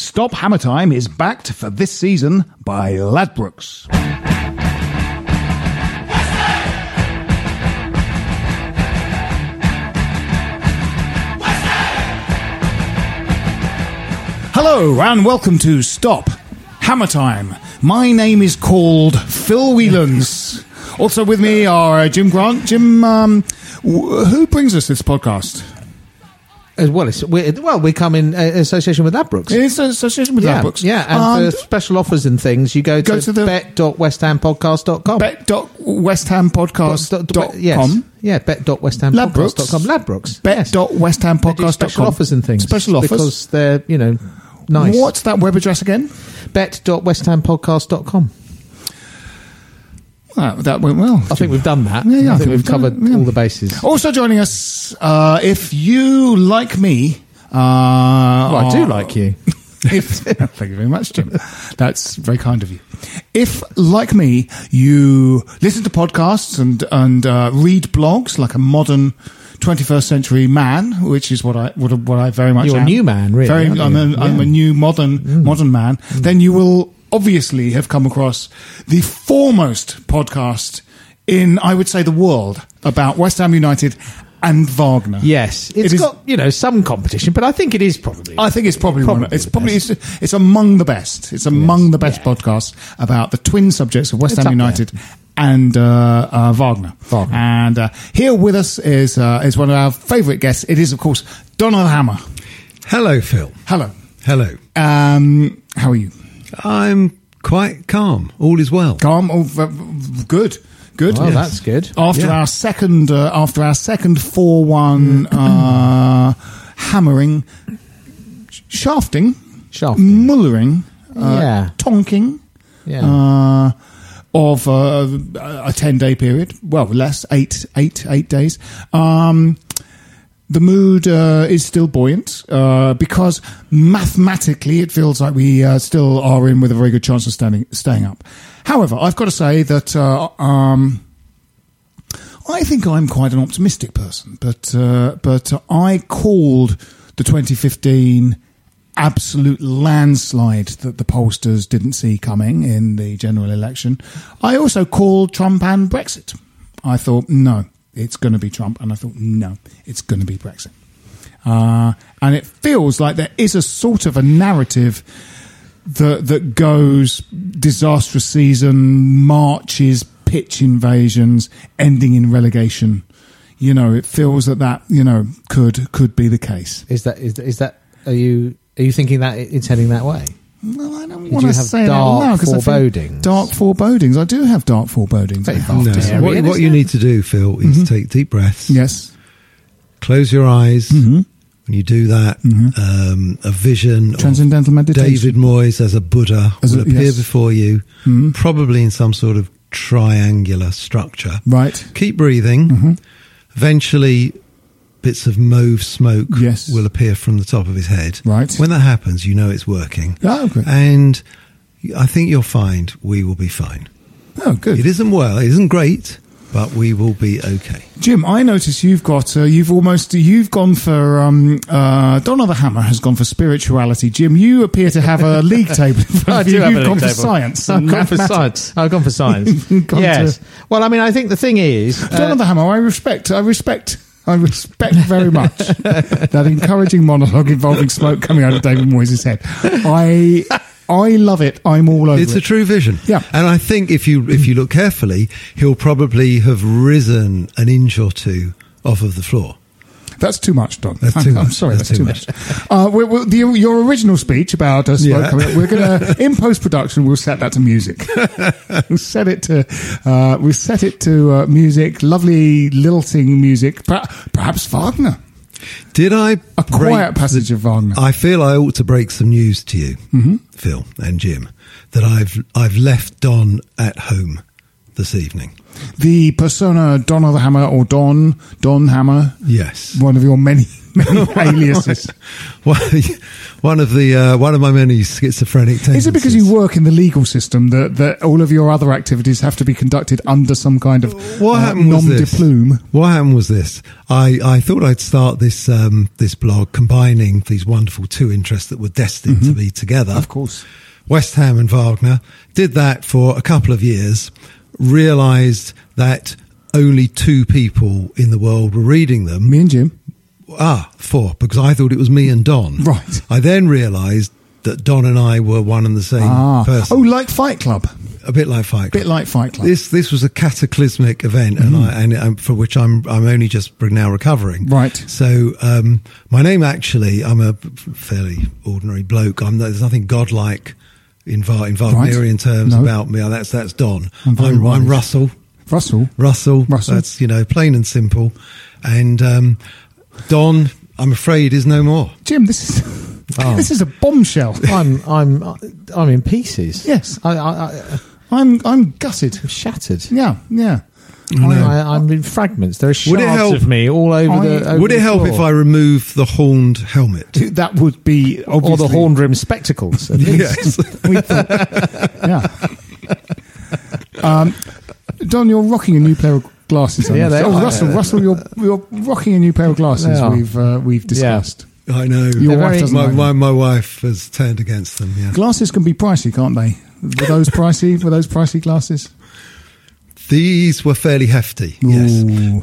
Stop Hammer Time is backed for this season by Ladbrokes. Hello and welcome to Stop Hammer Time. My name is called Phil Whelans. also with me are uh, Jim Grant. Jim, um, wh- who brings us this podcast? As well, it's, we well, we come in uh, association with Ladbrokes. It's an association with yeah, Ladbrokes. yeah, and for special offers and things, you go to, Go to the- bet.westhampodcast.com. bet.westhampodcast.com. Yes. Yeah, bet.westhampodcast.com. Ladbrokes. Ladbrokes. yes. Bet.westhampodcast.com. special offers and things. Special offers. Because they're, you know, nice. What's that web address again? Bet.westhampodcast.com. Ah, that went well. I think we've done that. Yeah, yeah, I think we've covered yeah. all the bases. Also joining us, uh, if you like me, uh, Well, I do like you. If, thank you very much, Jim. That's very kind of you. If, like me, you listen to podcasts and and uh, read blogs like a modern 21st century man, which is what I what, what I very much You're a new man, really, Very, I'm, a, I'm Mm. a new modern modern man. Then you will obviously have come across the foremost podcast in, I would say, the world about West Ham United and Wagner. Yes. It it's is- got, you know, some competition, but I think it is probably. I think it's probably, one. Probably It's probably it's, it's among the best. It's among the best Yeah. podcasts about the twin subjects of West It's Ham up there. United and uh, uh, Wagner. Wagner. And uh, here with us is uh, is one of our favourite guests. It is of course Donald Hammer. Hello, Phil. Hello. Hello. Um, how are you? I'm quite calm. All is well. Calm. Oh, v- v- good. Good. Well, that's good. After Yeah. our second, uh, after our second four-one uh, hammering, shafting, Shafting. mullering, uh, Yeah. tonking. Yeah. uh, of uh, a ten day period. Well, less eight, eight, eight days. Um, the mood uh, is still buoyant uh, because mathematically it feels like we uh, still are in with a very good chance of standing, staying up. However, I've got to say that uh, um, I think I'm quite an optimistic person, but uh, but I called the 2015 absolute landslide that the pollsters didn't see coming in the general election. I also called Trump and Brexit. I thought no, it's going to be Trump, and I thought no, it's going to be Brexit. Uh, and it feels like there is a sort of a narrative that that goes disastrous season, marches, pitch invasions, ending in relegation. You know, it feels that that you know could could be the case. Is that is, is that are you are you thinking that it's heading that way? Well, I don't Did want you to have say dark that because forebodings? dark forebodings. I do have dark forebodings. Very No. What, what you need to do, Phil, is take deep breaths. Yes. Close your eyes. Mhm. When you do that, um, a vision of Transcendental meditation. David Moyes as a Buddha As will a- appear yes. before you, Mhm. probably in some sort of triangular structure. Right. Keep breathing. Mm-hmm. Eventually, bits of mauve smoke Yes. will appear from the top of his head. Right. When that happens, you know it's working. Oh, okay. And I think you'll find we will be fine. Oh, good. It isn't well, it isn't great, but we will be okay. Jim, I notice you've got uh, you've almost you've gone for um, uh, Donna the Hammer has gone for spirituality. Jim, you appear to have a league table. in front of you. You've gone for science. I've and gone for mathematics. science. I've gone for science. Gone yes. to- Well, I mean, I think the thing is, uh, Donna the Hammer, I respect. I respect. I respect very much that encouraging monologue involving smoke coming out of David Moyes' head. I I love it. I'm all over it. It's it. a true vision. Yeah. And I think if you if you look carefully, he'll probably have risen an inch or two off of the floor. That's too much, Don. That's I'm, too I'm sorry, that's, That's too too much. Uh, we we the, your original speech about us, yeah. we're going to in post production we'll set that to music. we'll set it to uh, we'll set it to uh, music, lovely lilting music, perhaps Wagner, Did I a quiet passage of Wagner. I feel I ought to break some news to you, Mm-hmm. Phil and Jim, that I've I've left Don at home this evening. The persona Don of the Hammer or Don Don Hammer, Yes. one of your many many aliases. One, one of the uh, one of my many schizophrenic tendencies. Is it because you work in the legal system that, that all of your other activities have to be conducted under some kind of What uh, happened was nom de plume? What happened was this. I, I thought I'd start this um, this blog combining these wonderful two interests that were destined to be together. Mm-hmm. Of course. West Ham and Wagner. Did that for a couple of years. Realised that only two people in the world were reading them. Me and Jim. Ah, four, because I thought it was me and Don. Right. I then realised that Don and I were one and the same Ah. person. Oh, like Fight Club. a bit like Fight Club. bit like Fight Club. This this was a cataclysmic event, and I and um, for which I'm I'm only just now recovering. Right. So um, my name actually, I'm a fairly ordinary bloke. I'm there's nothing godlike in Va- in Wagnerian terms No. about me. That's that's Don. I'm I'm, I'm. Russell. Russell. Russell. Russell. That's you know plain and simple. And um, Don, I'm afraid, is no more. Jim, this is Oh. this is a bombshell. I'm I'm I'm in pieces. Yes. I, I, I, I'm I'm gutted. I'm shattered. Yeah, yeah. I, I, I'm in fragments. There are Would it shards help- of me all over I- the. Over Would it help floor. if I remove the horned helmet? That would be Obviously. or the horned rim spectacles? at least. yes. Yeah. Um, Don, you're rocking a new pair of glasses. Yeah, they oh. Russell, Russell, you're you're rocking a new pair of glasses. We've uh, we've discussed. I know. Your They're wife very- my, my, my wife has turned against them. Yeah. Glasses can be pricey, can't they? Were those pricey? Were those pricey glasses? These were fairly hefty. Ooh. Yes.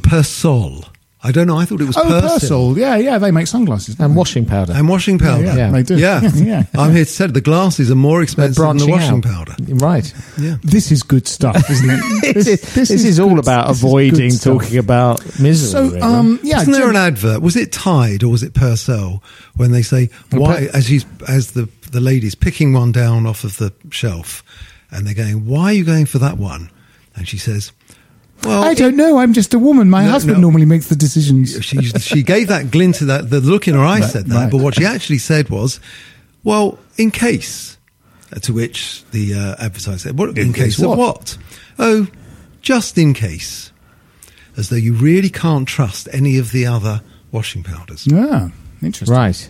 Persol. I don't know. I thought it was Oh, Persil. Persil. Yeah, yeah, they make sunglasses. and washing powder. And washing powder. Yeah, Yeah. they do. Yeah. yeah. I'm here to say the glasses are more expensive than the branching washing out. powder. Right. Yeah. This is good stuff, isn't it? This, is, this is all about this avoiding talking about misery. So, really. um, yeah, Wasn't there an advert? Was it Tide or was it Persil when they say why as she's as the the lady's picking one down off of the shelf and they're going, Why are you going for that one? And she says, Well I don't know. I'm just a woman. My No, husband no. normally makes the decisions. she she gave that glint of that the look in her eye Right, said that, right. but what she actually said was, "Well, in case." Uh, To which the uh, advertiser said, "What in, In case, case of what? what? Oh, just in case." As though you really can't trust any of the other washing powders. Yeah, interesting. right.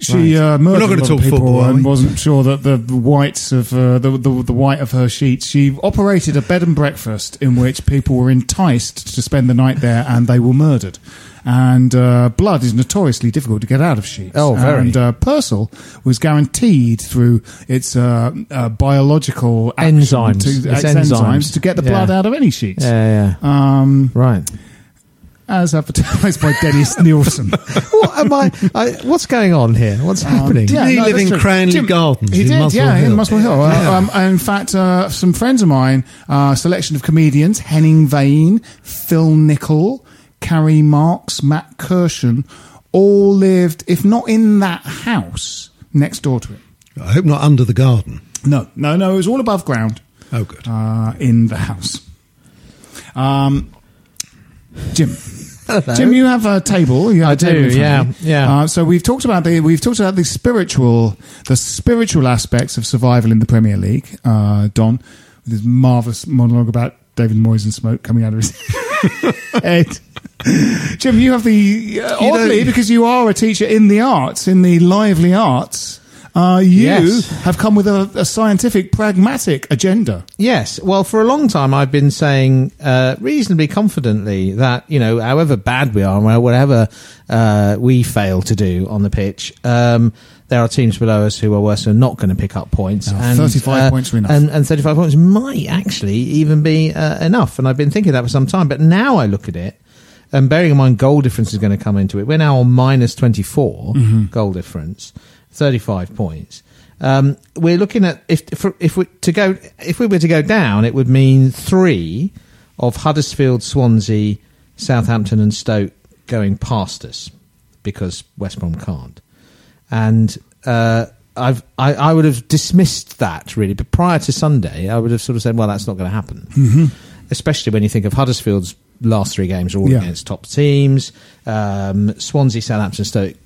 She uh, We're murdered not gonna a lot of talk people football, and wasn't sure that the whites of uh, the, the the white of her sheets. She operated a bed and breakfast in which people were enticed to spend the night there, and they were murdered. And uh, blood is notoriously difficult to get out of sheets. Oh, very. And uh, Persil was guaranteed through its uh, uh, biological Enzymes. to, It's its enzymes. enzymes. to get the Yeah. blood out of any sheets. Yeah, yeah. Um, right. As advertised by Dennis Nilsen. what am I, I? What's going on here? What's happening? Um, yeah, Didn't he no, live in true. Cranley Jim- Gardens He in did, Muswell yeah, Hill? in Muswell Hill. Uh, um, in fact, uh, some friends of mine, uh, selection of comedians, Henning Wehn, Phil Nichol, Carrie Marks, Matt Kirshen, all lived, if not in that house, next door to it. I hope not under the garden. No, no, no, it was all above ground Oh, good. uh, in the house. Um, Jim. Jim, you have a table. You have I a table do, yeah, yeah. Uh, so we've talked about the we've talked about the spiritual the spiritual aspects of survival in the Premier League. Uh, Don with his marvelous monologue about David Moyes and smoke coming out of his head. Jim, you have the uh, oddly don't- because you are a teacher in the arts, in the lively arts. Uh, you Yes. have come with a, a scientific, pragmatic agenda. Yes. Well, for a long time, I've been saying uh, reasonably confidently that you know, however bad we are, or whatever uh, we fail to do on the pitch, um, there are teams below us who are worse and not going to pick up points. No, and 35 uh, points are enough. And, and 35 points might actually even be uh, enough. And I've been thinking that for some time. But now I look at it. and bearing in mind goal difference is going to come into it. We're now on minus 24 goal difference, 35 points. Um, we're looking at if if, if we to go if we were to go down, it would mean three of Huddersfield, Swansea, Southampton, and Stoke going past us because West Brom can't. And uh, I've I, I would have dismissed that really, but prior to Sunday, I would have sort of said, well, that's not going to happen. Mm-hmm. Especially when you think of Huddersfield's last three games are all Yeah. against top teams. Um, Swansea, Southampton, Stoke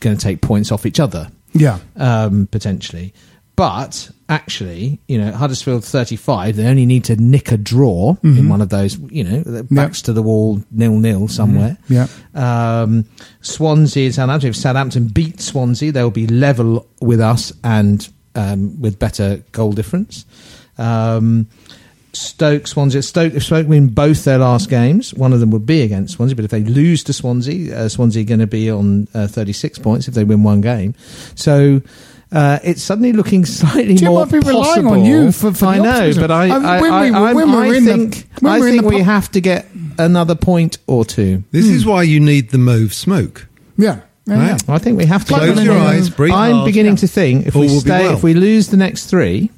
going to take points off each other Yeah. um, potentially. But actually, you know, Huddersfield 35, they only need to nick a draw in one of those, you know, backs to the wall, nil nil somewhere. Yeah. Um, Swansea and Southampton, if Southampton beat Swansea, they'll be level with us and um, with better goal difference. Um, Stoke, Swansea. Stoke, if Stoke win both their last games, one of them would be against Swansea. But if they lose to Swansea, uh, Swansea are going to be on uh, 36 points if they win one game. So uh, it's suddenly looking slightly Jim more might be relying possible. on you for- for the I know, but I, Um, I, when I, we- I'm- when we're I in the- think, I we're think we po- have to get another point or two. This is why you need the move smoke. Yeah. Yeah. Right. yeah. I think we have to. Close your another- eyes, breathe I'm hard. beginning Yeah. to think if All we stay, well. if we lose the next three,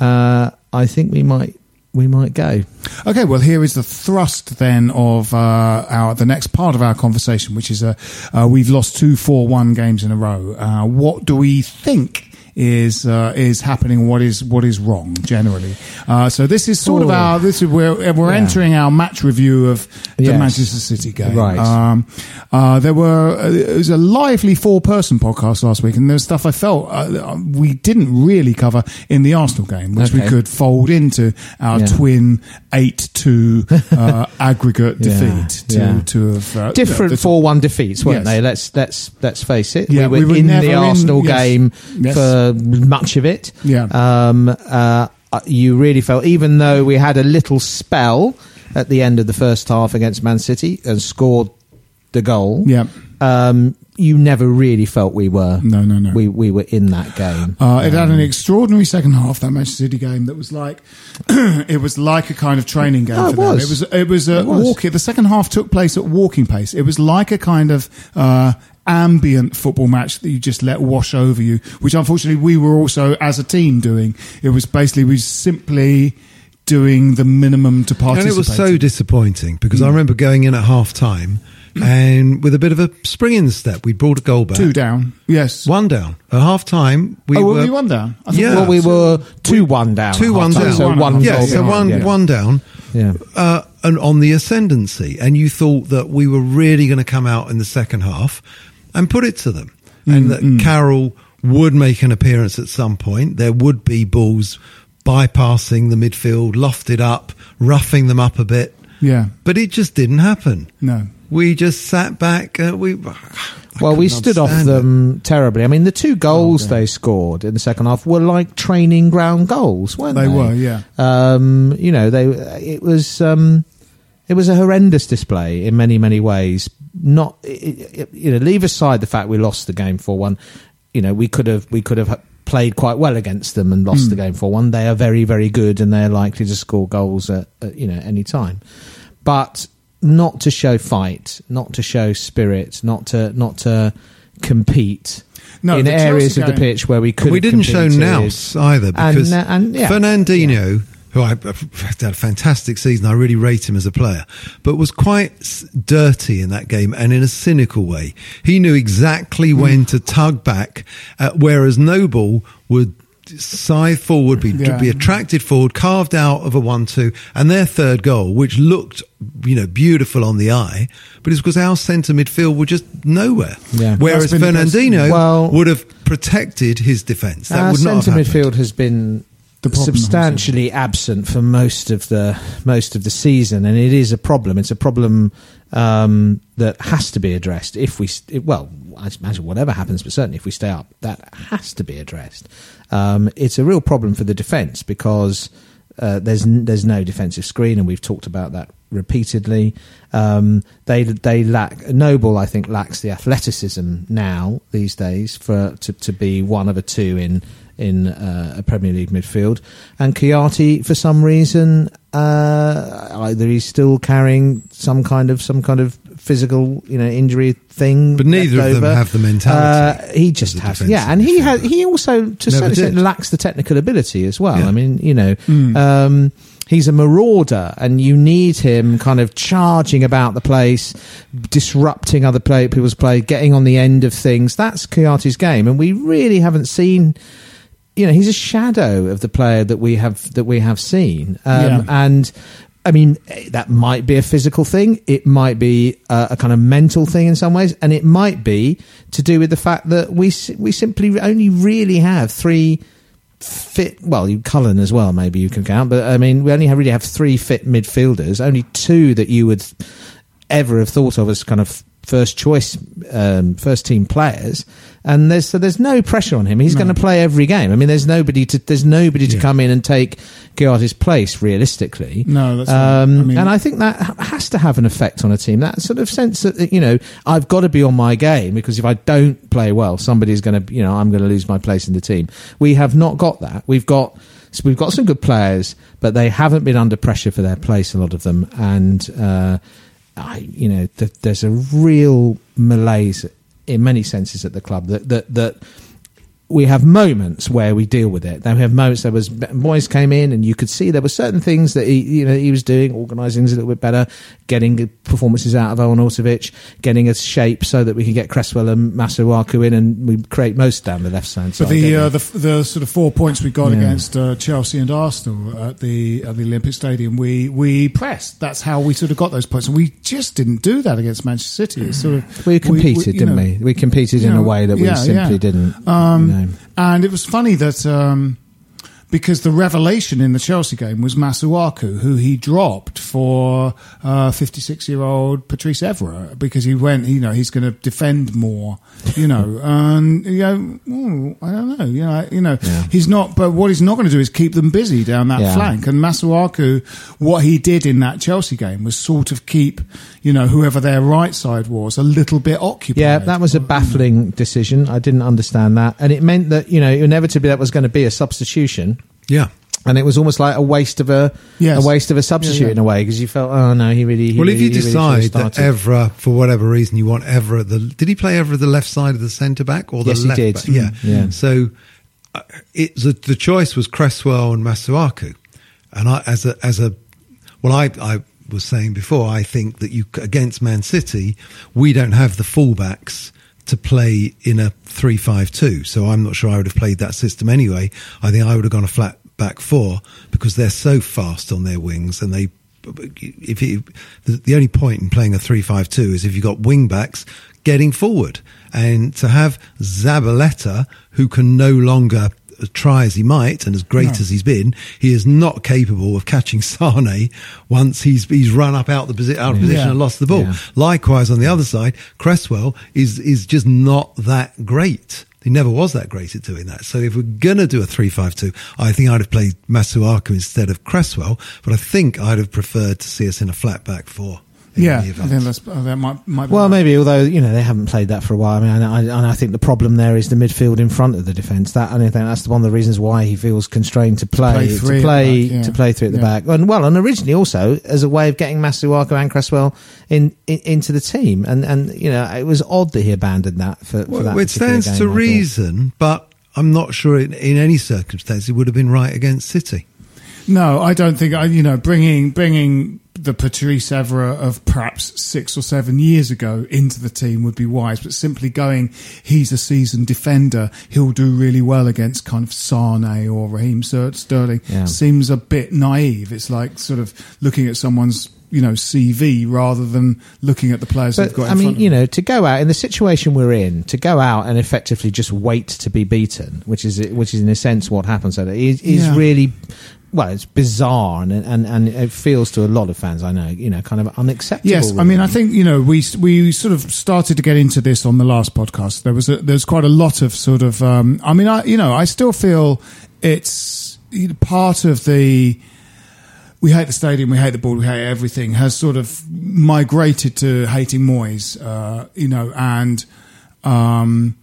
uh, I think we might we might go. Okay, well, here is the thrust then of uh, our the next part of our conversation, which is uh, uh, we've lost two, four, one games in a row. Uh, what do we think? Is uh, is happening? What is what is wrong generally? Uh, so this is sort of Oh. our this is where we're Yeah. entering our match review of the Yes. Manchester City game. Right. Um, uh, there were uh, it was a lively four person podcast last week, and there was stuff I felt uh, we didn't really cover in the Arsenal game, which we could fold into our Yeah. twin eight two uh, aggregate defeat to yeah. to have uh, Different four one defeats, weren't Yes. they? Let's let's let's face it. We we were, were in the in- Arsenal yes. game Yes. Much of it. Yeah. Um, uh, you really felt, even though we had a little spell at the end of the first half against Man City and scored the goal. Yeah. Um, you never really felt we were. No, no, no. We we were in that game. Uh, it had an extraordinary second half that Manchester City game that was like it was like a kind of training game Oh, for it them. was. It was it was a It was. walking. The second half took place at walking pace. It was like a kind of uh, ambient football match that you just let wash over you, which unfortunately we were also as a team doing. It was basically we simply doing the minimum to participate. And it was so disappointing because Hmm. I remember going in at half time and with a bit of a spring in the step, we brought a goal back. two down. Yes. One down. At half time, we oh, were were we one down? I Yeah. well, we were two one down. two one down. So Two-one. one yeah, so behind, one yeah. one down. Yeah. uh, and on the ascendancy, and you thought that we were really going to come out in the second half and put it to them, Mm, and that Carroll would make an appearance at some point. There would be balls bypassing the midfield, lofted up, roughing them up a bit, Yeah. but it just didn't happen. No. We just sat back. Uh, we I Well, we stood off understand it. them terribly. I mean, the two goals they scored in the second half were like training ground goals, weren't they? They were, yeah. Um, you know, they it was um, it was a horrendous display in many many ways. Not it, it, you know, leave aside the fact we lost the game four one. You know, we could have we could have played quite well against them and lost Hmm. the game four one. They are very very good and they're likely to score goals at, at you know any time, but not to show fight, not to show spirit, not to not to compete. No, in Chelsea areas of the game- pitch where we could we didn't show nous either And, because uh, and, yeah. Fernandinho, who I had a fantastic season, I really rate him as a player, but was quite dirty in that game and in a cynical way. He knew exactly Hmm. when to tug back, uh, whereas Noble would scythe forward, be, Yeah. be attracted forward, carved out of a one-two, and their third goal, which looked, you know, beautiful on the eye, but it's because our centre midfield were just nowhere. Yeah. Whereas That's been the case. Fernandinho Well- would have protected his defence. That Our would not centre midfield has been substantially absent for most of the most of the season, and it is a problem. It's a problem um, that has to be addressed. If we, st- well, I imagine whatever happens, but certainly if we stay up, that has to be addressed. Um, it's a real problem for the defence because uh, there's there's no defensive screen, and we've talked about that repeatedly. Um, they they lack Noble. I think lacks the athleticism now these days for to, to be one of a two in in uh, a Premier League midfield. And Kouyaté, for some reason, uh, either he's still carrying some kind of some kind of physical, you know, injury thing. But neither left of them have the mentality Uh, he just has, defensive yeah, and he has. He also, to a Never certain extent, lacks the technical ability as well. Yeah. I mean, you know, Hmm. um, he's a marauder, and you need him kind of charging about the place, disrupting other play, people's play, getting on the end of things. That's Kouyaté's game, and we really haven't seen. You know, he's a shadow of the player that we have that we have seen, um, Yeah. and. I mean, eh, that might be a physical thing. It might be a, a kind of mental thing in some ways, and it might be to do with the fact that we we simply only really have three fit. Well, you Cullen as well, maybe you can count, but I mean, we only have, really have three fit midfielders. Only two that you would ever have thought of as kind of first choice, um, first team players. And there's so there's no pressure on him. He's going to play every game. I mean, there's nobody to there's nobody to Yeah. come in and take Kouyaté's place realistically. No, that's. Um, I mean- and I think that has to have an effect on a team. That sort of sense that you know I've got to be on my game because if I don't play well, somebody's going to you know I'm going to lose my place in the team. We have not got that. We've got so we've got some good players, but they haven't been under pressure for their place. A lot of them, and uh, I you know th- there's a real malaise in many senses at the club that that that we have moments where we deal with it. Then we have moments. There was Moyes came in, and you could see there were certain things that he, you know, he was doing, organising things a little bit better, getting performances out of Arnautovic, getting us shape so that we can get Cresswell and Masuaku in, and we create most down the left side. But the, uh, the the sort of four points we got Yeah. against uh, Chelsea and Arsenal at the at the Olympic Stadium, we we pressed. That's how we sort of got those points, and we just didn't do that against Manchester City. It's sort of we competed, you didn't know, we? We competed in a way that we yeah, simply yeah. didn't. Um, you know. And it was funny that um, because the revelation in the Chelsea game was Masuaku, who he dropped for uh, 56 year old Patrice Evra because he went, you know, he's going to defend more, you know, and you know, ooh, I don't know, you know, you know, Yeah. he's not. But what he's not going to do is keep them busy down that Yeah. flank. And Masuaku, what he did in that Chelsea game was sort of keep, you know, whoever their right side was a little bit occupied. Yeah, that was a baffling decision. I didn't understand that, and it meant that you know inevitably that was going to be a substitution. Yeah. and it was almost like a waste of a Yes. a waste of a substitute Yeah, yeah. in a way because you felt oh no he really he Well, if you he really should have decide that started. Evra, for whatever reason, you want Evra at the did he play Evra at the left side of the centre back or the Yes, he did. back? Yeah, Mm, yeah. So uh, it the, the choice was Cresswell and Masuaku, and I as a as a well I I was saying before I think that you against Man City we don't have the fullbacks to play in a 3-5-2 so I'm not sure I would have played that system anyway. I think I would have gone a flat back four because they're so fast on their wings and they if you, the, only point in playing a 3-5-2 is if you've got wing backs getting forward. And to have Zabaleta who can no longer try as he might and as great as he's been he is not capable of catching Sane once he's he's run up out the posi- out of position Yeah. and lost the ball Yeah. likewise on the other side Cresswell is is just not that great he never was that great at doing that. So if we're going to do a 3-5-2, I think I'd have played Masuaku instead of Cresswell, but I think I'd have preferred to see us in a flat back four. In Yeah, the I think that's uh, that might might. Be Well, right. maybe although you know they haven't played that for a while. I mean, and I, and I think the problem there is the midfield in front of the defence. That and I think that's one of the reasons why he feels constrained to play play to at play the back, yeah. to play three at the Yeah. back. And well, and originally also as a way of getting Masuaku and Cresswell in, in into the team. And and you know it was odd that he abandoned that for, for Well, that. it stands game, to I thought. reason, but I'm not sure in, in any circumstance he would have been right against City. No, I don't think. I you know bringing bringing the Patrice Evra of perhaps six or seven years ago into the team would be wise, but simply going, he's a seasoned defender, he'll do really well against kind of Sane or Raheem Ster- Sterling. Yeah. Seems a bit naive. It's like sort of looking at someone's you know CV rather than looking at the players they've But got. In I mean, you know, to go out in the situation we're in, to go out and effectively just wait to be beaten, which is which is in a sense what happens. At it is, is Yeah. really well, it's bizarre and, and and it feels to a lot of fans, I know, you know, kind of unacceptable. Yes, I mean, I think you know we we sort of started to get into this on the last podcast. There was a, there's quite a lot of sort of. Um, I mean, I you know I still feel it's part of the. We hate the stadium, we hate the ball, we hate everything. Has sort of migrated to hating Moyes, uh, you know, and um,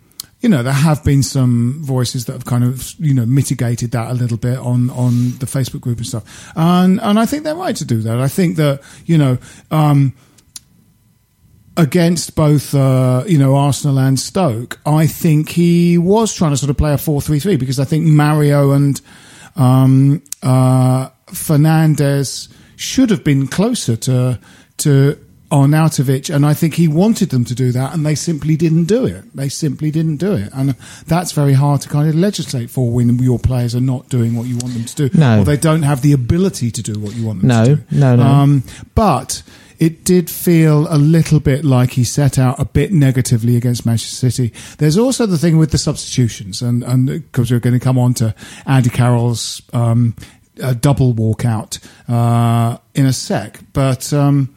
you know, there have been some voices that have kind of, you know, mitigated that a little bit on, on the Facebook group and stuff. And, and I think they're right to do that. I think that, you know, um, against both, uh, you know, Arsenal and Stoke, I think he was trying to sort of play a 4-3-3 because I think Mario and, um, uh, Fernandez should have been closer to, to, Arnautovic, and I think he wanted them to do that, and they simply didn't do it. They simply didn't do it, and that's very hard to kind of legislate for when your players are not doing what you want them to do, No. or they don't have the ability to do what you want them No, to do. no, no. Um, but it did feel a little bit like he set out a bit negatively against Manchester City. There's also the thing with the substitutions, and and because we're going to come on to Andy Carroll's um, uh, double walkout uh, in a sec, but. Um,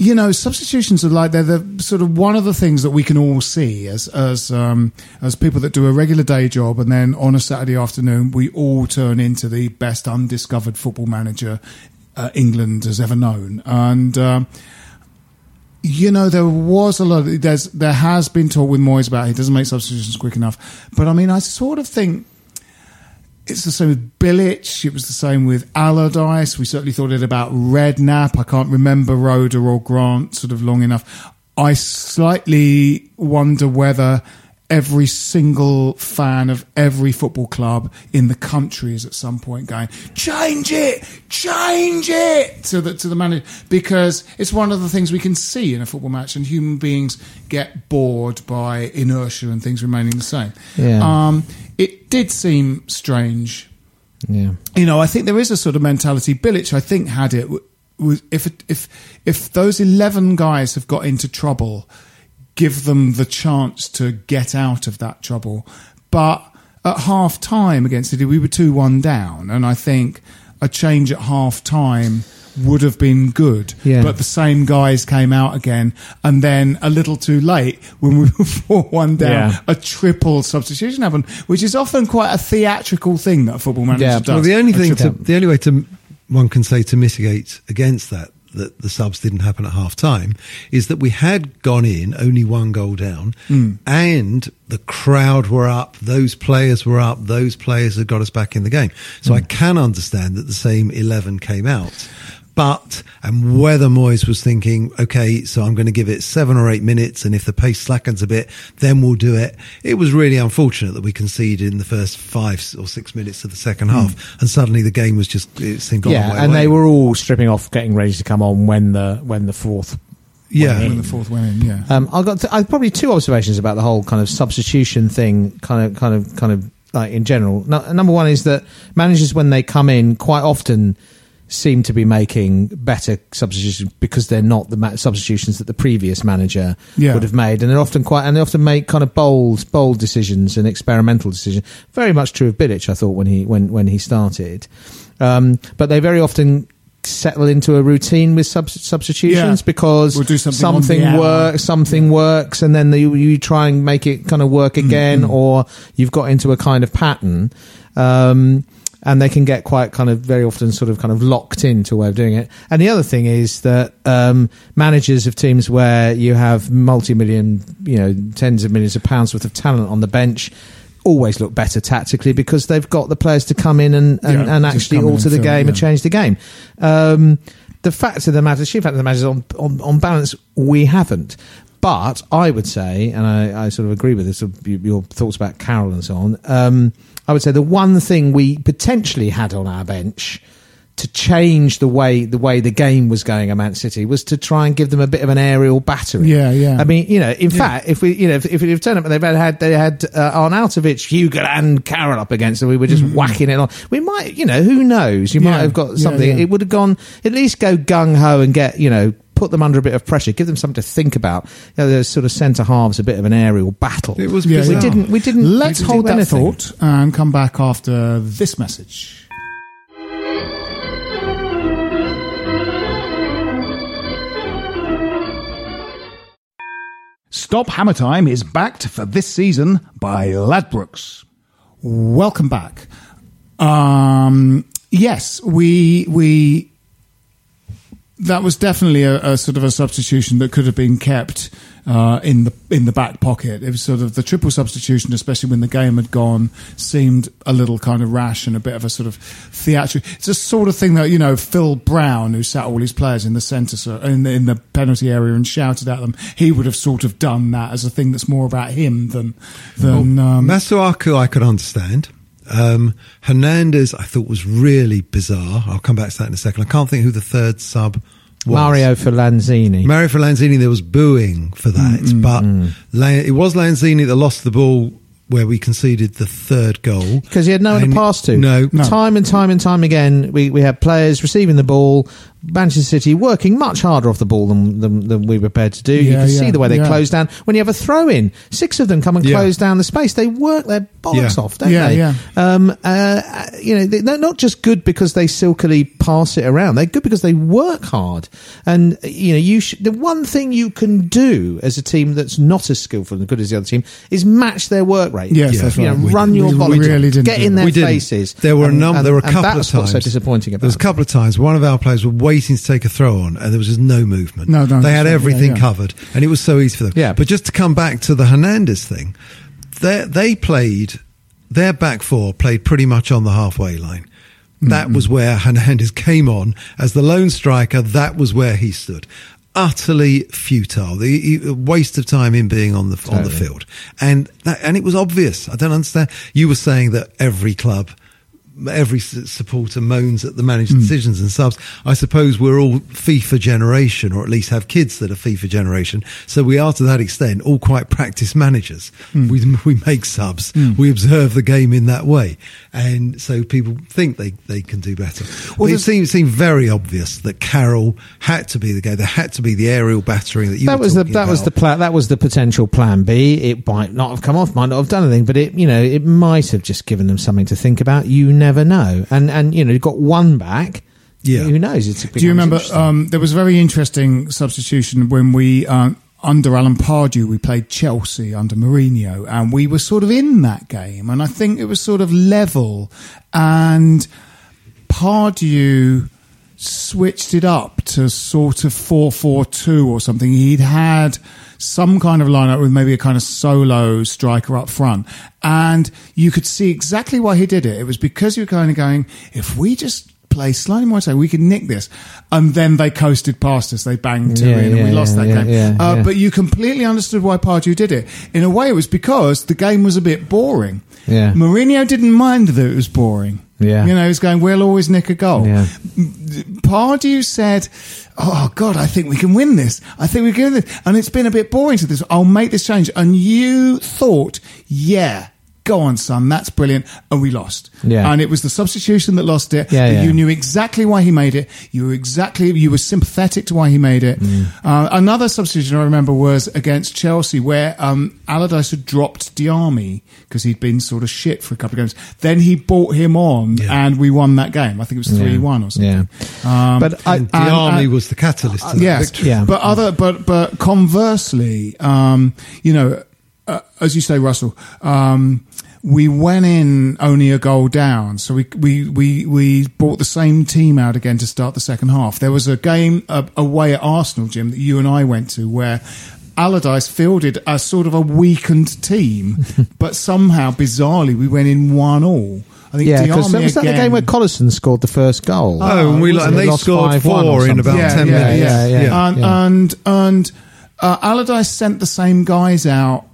you know, substitutions are like they're the sort of one of the things that we can all see as as um, as people that do a regular day job, and then on a Saturday afternoon we all turn into the best undiscovered football manager uh, England has ever known, and. Um, you know, there was a lot. Of, there's there has been talk with Moyes about he doesn't make substitutions quick enough, but I mean, I sort of think it's the same with Bilic. It was the same with Allardyce. We certainly thought it about Redknapp. I can't remember Roeder or Grant sort of long enough. I slightly wonder whether every single fan of every football club in the country is at some point going, change it, change it to the, to the manager. Because it's one of the things we can see in a football match and human beings get bored by inertia and things remaining the same. Yeah. Um, it did seem strange. Yeah. You know, I think there is a sort of mentality. Bilic, I think, had it. Was if if if those eleven guys have got into trouble, give them the chance to get out of that trouble. But at half time against City, we were two one down, and I think a change at half time would have been good. Yeah. But the same guys came out again, and then a little too late when we were four one down, Yeah. a triple substitution happened, which is often quite a theatrical thing that a football manager Yeah. does. Well, the only thing to, the only way to one can say to mitigate against that that the subs didn't happen at half time is that we had gone in only one goal down hmm. and the crowd were up those players were up those players had got us back in the game. So hmm. i can understand that the same 11 came out but and whether Moyes was thinking, okay, so I'm going to give it seven or eight minutes, and if the pace slackens a bit, then we'll do it. It was really unfortunate that we conceded in the first five or six minutes of the second half, and suddenly the game was just it seemed on Yeah, way and away. they were all stripping off, getting ready to come on when the when the fourth. yeah. when the fourth went in, yeah. Um, I've got i probably two observations about the whole kind of substitution thing, kind of, kind of, kind of like in general. No, number one is that managers when they come in quite often seem to be making better substitutions because they're not the ma- substitutions that the previous manager Yeah. would have made, and they're often quite and they often make kind of bold, bold decisions and experimental decisions. Very much true of Bilic, I thought when he when when he started, um, but they very often settle into a routine with sub- substitutions Yeah. because We'll something something works, something works, and then you, you try and make it kind of work Mm, again, or you've got into a kind of pattern. Um, and they can get quite kind of very often sort of kind of locked into a way of doing it. And the other thing is that um, managers of teams where you have multi-million, you know, tens of millions of pounds worth of talent on the bench always look better tactically because they've got the players to come in and, and, Yeah, and actually alter and the game and yeah. change the game. Um, the fact of the matter, the sheer fact of the matter is, on, on, on balance, we haven't. But I would say, and I, I sort of agree with this, your, your thoughts about Carroll and so on. Um, I would say the one thing we potentially had on our bench to change the way the way the game was going at Man City was to try and give them a bit of an aerial battery. Yeah, yeah. I mean, you know, in fact, if we, you know, if, had turned up and they've had they had uh, Arnautovic, Hugo, and Carroll up against them, we were just whacking it on. We might, you know, who knows? You might Mm-hmm. Have got yeah, something. yeah. It would have gone at least go gung ho and get you know put them under a bit of pressure, give them something to think about. You know, those sort of centre halves, a bit of an aerial battle. It was Yeah, we didn't. We didn't. Let's we didn't hold that anything. thought and come back after this message. Stop Hammer Time is backed for this season by Ladbrokes. Welcome back. Um, yes, we we that was definitely a, a sort of a substitution that could have been kept uh, in the in the back pocket. It was sort of the triple substitution, especially when the game had gone, seemed a little kind of rash and a bit of a sort of theatrical. It's a sort of thing that you know Phil Brown, who sat all his players in the centre in, the, in the penalty area and shouted at them, he would have sort of done that as a thing that's more about him than than. Um, Masuaku, I could understand. Um, Hernandez, I thought was really bizarre. I'll come back to that in a second. I can't think who the third sub was. Mario for Lanzini. Mario for Lanzini, there was booing for that, but Lan- it was Lanzini that lost the ball where we conceded the third goal because he had no one And- to pass to. No, Time and time and time again, we, we had players receiving the ball, Manchester City working much harder off the ball than, than, than we were prepared to do. you can yeah, see the way they yeah. close down. When you have a throw in, six of them come and Yeah. close down the space. They work their bollocks Yeah. off, don't Yeah, they? yeah. Um, uh, you know, they- they're not just good because they silkily pass it around. They're good because they work hard. And, you know, you sh- the one thing you can do as a team that's not as skillful and good as the other team is match their work rate. Yes, Yeah. that's You know, right. We- run your we volley. really didn't Get in their faces. There were a number. there were a couple of times. so disappointing about There was a couple of times one of our players were waiting to take a throw on, and there was just no movement. No, no, they had everything Yeah, yeah. covered, and it was so easy for them. Yeah. But just to come back to the Hernandez thing, they they played their back four played pretty much on the halfway line. That mm-hmm. was where Hernandez came on as the lone striker. That was where he stood. Utterly futile, the waste of time in being on the on the field, and that, and it was obvious. I don't understand. You were saying that every club every supporter moans at the managed hmm. decisions and subs. I suppose we're all FIFA generation, or at least have kids that are FIFA generation. So we are to that extent all quite practice managers. Hmm. We we make subs, hmm. we observe the game in that way, and so people think they, they can do better. Well, it seemed seemed very obvious that Carroll had to be the guy. There had to be the aerial battering that you. that were was the that was the about. plan. That was the potential plan B. It might not have come off, might not have done anything, but it you know it might have just given them something to think about. You never know, and and you know you got one back. Yeah. who knows? It's Do you remember? Um, there was a very interesting substitution when we, uh, under Alan Pardew, we played Chelsea under Mourinho, and we were sort of in that game, and I think it was sort of level, and Pardew switched it up to sort of 4-4-2 or something. He'd had some kind of lineup with maybe a kind of solo striker up front. And you could see exactly why he did it. It was because you were kind of going, if we just play slightly more tight, we can nick this. And then they coasted past us. They banged two Yeah, in and we lost yeah, that yeah, game. yeah, uh, yeah. But you completely understood why Pardew did it. In a way, it was because the game was a bit boring. Yeah. Mourinho didn't mind that it was boring. Yeah. You know, he's going, we'll always nick a goal. Yeah. Pardew said, "Oh God, I think we can win this. I think we can win this." And it's been a bit boring to this. I'll make this change. And you thought, "Yeah, go on, son, that's brilliant." And we lost. Yeah. And it was the substitution that lost it. Yeah, yeah. You knew exactly why he made it. You were exactly you were sympathetic to why he made it. Mm. Uh, another substitution I remember was against Chelsea, where um, Allardyce had dropped Diamé because he'd been sort of shit for a couple of games. Then he brought him on, Yeah. and we won that game. I think it was three one or something. Yeah. Um, But I- And the army was the catalyst. to that yes, victory. Yeah. but other, but but conversely, um, you know, uh, as you say, Russell, um, we went in only a goal down, so we we we we brought the same team out again to start the second half. There was a game uh, away at Arsenal, Jim, that you and I went to, where. Allardyce fielded a sort of a weakened team, but somehow, bizarrely, we went in one all. I think yeah, because was that the game where Collison scored the first goal? Oh, and, we, and they Lost scored 5-1 four in about yeah, ten yeah, minutes. yeah, yeah. And and and uh, Allardyce sent the same guys out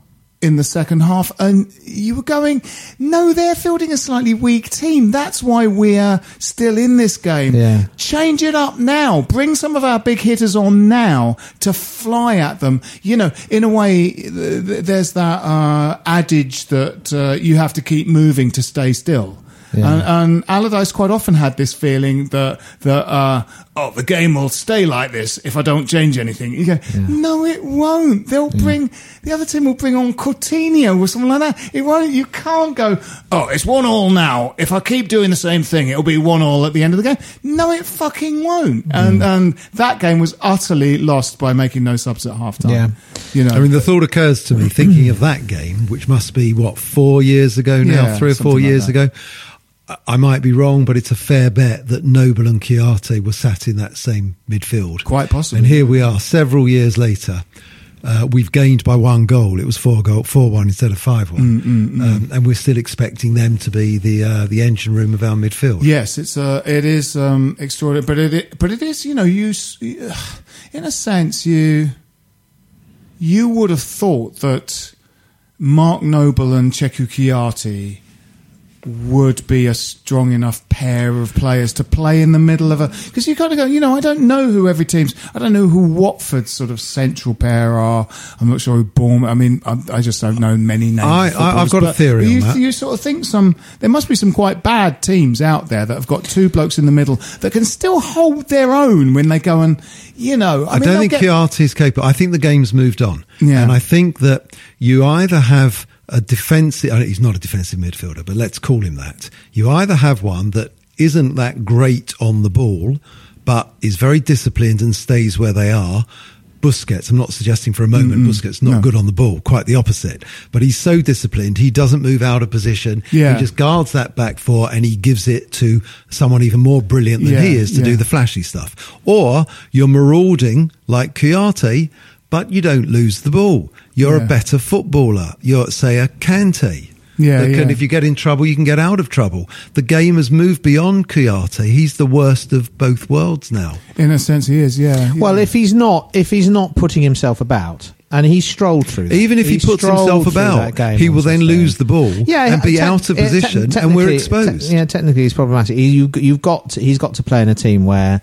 in the second half, and you were going, no, they're fielding a slightly weak team. That's why we're still in this game. Yeah. Change it up now. Bring some of our big hitters on now to fly at them. You know, in a way, th- th- there's that uh, adage that uh, you have to keep moving to stay still. Yeah. And, and Allardyce quite often had this feeling that that uh, oh the game will stay like this if I don't change anything. You go, no, it won't. They'll bring the other team will bring on Coutinho or something like that. It won't. You can't go. Oh, it's one all now. If I keep doing the same thing, it'll be one all at the end of the game. No, it fucking won't. Mm. And and that game was utterly lost by making no subs at half time. Yeah. you know. I mean, the thought occurs to me thinking of that game, which must be what four years ago now, Yeah, three or four something like years ago. I- might be wrong, but it's a fair bet that Noble and Kouyaté were sat in that same midfield. Quite possibly. And here we are, several years later, uh, we've gained by one goal. It was four goal, four one instead of five one, um, and we're still expecting them to be the uh, the engine room of our midfield. Yes, it's uh, it is um, extraordinary, but it but it is you know you in a sense you you would have thought that Mark Noble and Cheikhou Kouyaté would be a strong enough pair of players to play in the middle of a because you got to go you know I don't know who every team's I don't know who Watford's sort of central pair are I'm not sure who Bournemouth I mean I, I just don't know many names I, I, I've got a theory on you, that. you sort of think some there must be some quite bad teams out there that have got two blokes in the middle that can still hold their own when they go and you know I, I, mean, don't think get- Kouyaté is capable. I think the game's moved on. Yeah. And I think that you either have a defensive, uh, he's not a defensive midfielder, but let's call him that. You either have one that isn't that great on the ball, but is very disciplined and stays where they are. Busquets, I'm not suggesting for a moment Busquets not No. good on the ball, quite the opposite. But he's so disciplined, he doesn't move out of position. Yeah. He just guards that back four and he gives it to someone even more brilliant than Yeah, he is to yeah. do the flashy stuff. Or you're marauding like Kouyaté, but you don't lose the ball. You're Yeah. a better footballer. You're, say, a Kante. Yeah, that can, yeah. if you get in trouble, you can get out of trouble. The game has moved beyond Kouyaté. He's the worst of both worlds now. in a sense he is yeah, yeah. Well, if he's not, if he's not putting himself about, and he strolled through, that. Even if he puts himself about, game he will then Saturday. lose the ball yeah, and be te- out of yeah, te- position, and we're exposed. te- yeah, technically, he's problematic. You, you've got to, he's got to play in a team where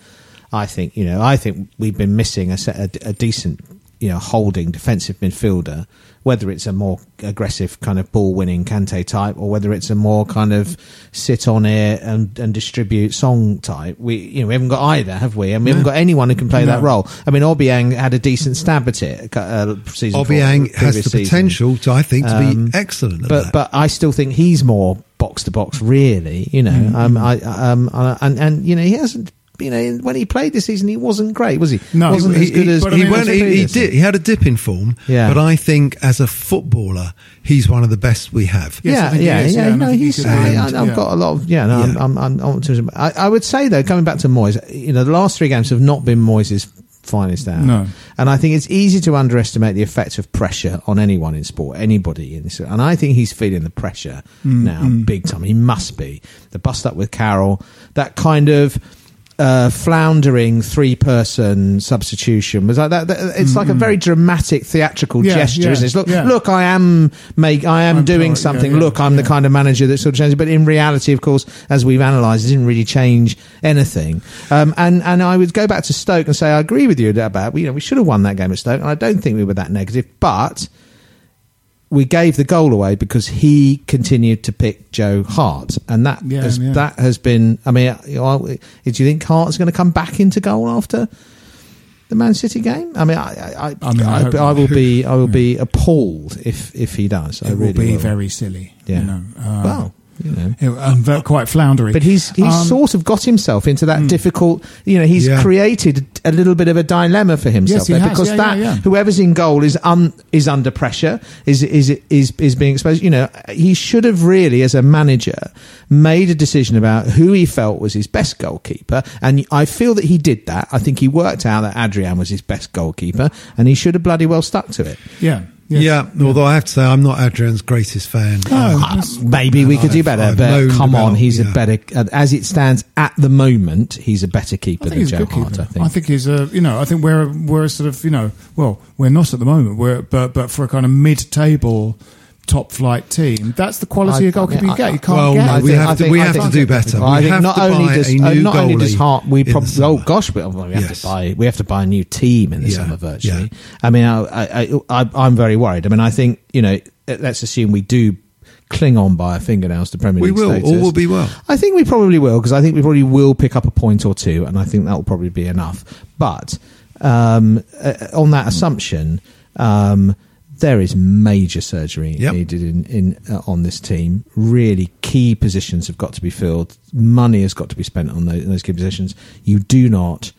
I think you know I think we've been missing a, set, a, a decent you know holding defensive midfielder. Whether it's a more aggressive kind of ball winning Kante type, or whether it's a more kind of sit on it and, and distribute song type, we you know we haven't got either, have we? And we haven't got anyone who can play that role. I mean, Obiang had a decent stab at it. Uh, season four, Obiang has the potential, to, I think, to Um, be excellent at but that. but I still think he's more box to box, really. You know, Mm-hmm. um, I um, uh, and and you know he hasn't. You know, when he played this season, he wasn't great, was he? No. wasn't He- as good he- as but I he, mean, went, he, he did. He had a dip in form, Yeah. but I think as a footballer, he's one of the best we have. Yes, yeah, he yeah, is, yeah. yeah, and I no, he he's. I, be, I, and- I've yeah. got a lot of. Yeah, no, Yeah. I'm, I'm, I'm, I, I, would say though, coming back to Moyes, you know, the last three games have not been Moyes' finest hour. No. and I think it's easy to underestimate the effect of pressure on anyone in sport, anybody in this. And I think he's feeling the pressure Mm, now, big time. He must be the bust up with Carroll, that kind of. Uh, floundering three-person substitution was like that. that- It's like a very dramatic theatrical Yeah, gesture, yeah, isn't it? It's, look, yeah. look, I am make, I am I'm doing yeah, something. look, I'm the kind of manager that sort of changes. But in reality, of course, as we've analysed, it didn't really change anything. Um, and and I would go back to Stoke and say I agree with you about you know we should have won that game at Stoke, and I don't think we were that negative, but. We gave the goal away because he continued to pick Joe Hart, and that Yeah, has, yeah. that has been. I mean, you know, do you think Hart's going to come back into goal after the Man City game? I mean, I, I, I, mean, I I, will be, I will be appalled if if he does. I it will be will. very silly Yeah. you know uh, well, you know. and ve- quite floundery But he's he's Um, sort of got himself into that difficult. You know, he's Yeah. created a little bit of a dilemma for himself Yes, he there has. because Yeah, that yeah, yeah. whoever's in goal is un, is under pressure, is is is is being exposed. You know, he should have really, as a manager, made a decision about who he felt was his best goalkeeper, and I feel that he did that. I think he worked out that Adrian was his best goalkeeper, and he should have bloody well stuck to it. yeah yes. Yeah, although I have to say, I'm not Adrian's greatest fan. No, Um, that's- Maybe we could do better, I've but moaned come on, about- he's a better. uh, As it stands at the moment, he's a better keeper I than think he's a Joe good Hart. keeper. I think. he's a you know I think we're we're sort of you know well we're not at the moment we're but but for a kind of mid-table top flight team that's the quality I- of goalkeeper you I- get you can't well, get no, we have I to- we have to do better. Well, I We think have not only does uh, not only does Hart, we probably oh gosh, we, we have Yes. to buy we have to buy a new team in the Yeah, summer virtually. yeah. I mean, I, I, I, I'm very worried. I mean, I think you know, let's assume we do cling on by our fingernails to Premier We League will. status. All will be well. I think we probably will because I think we probably will pick up a point or two, and I think that will probably be enough. But um, uh, on that assumption, um, there is major surgery Yep. needed in, in uh, on this team. Really key positions have got to be filled. Money has got to be spent on those, those key positions. You do not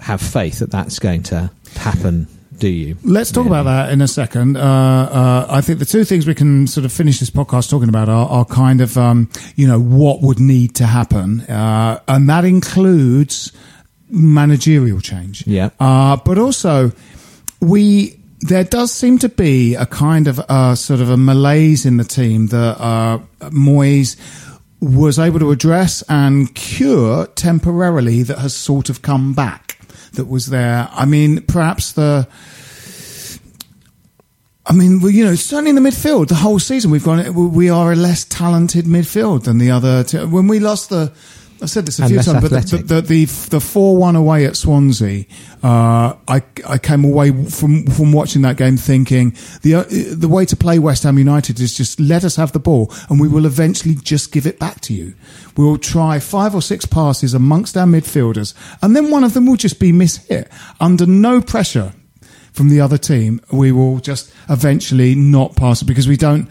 have faith that that's going to happen, do you? Let's talk about that in a second. Uh, uh, I think the two things we can sort of finish this podcast talking about are, are kind of, um, you know, what would need to happen. Uh, and that includes managerial change. Yeah. Uh, but also, we, there does seem to be a kind of uh, sort of a malaise in the team that uh, Moyes was able to address and cure temporarily that has sort of come back that was there. I mean, perhaps the. I mean, well, you know, certainly in the midfield, the whole season we've gone. We are a less talented midfield than the other. When we lost the, I said this a few times, but the, athletic. the, the the four one away at Swansea, uh, I I came away from from watching that game thinking the uh, the way to play West Ham United is just let us have the ball and we will eventually just give it back to you. We will try five or six passes amongst our midfielders, and then one of them will just be mishit under no pressure from the other team. We will just eventually not pass it because we don't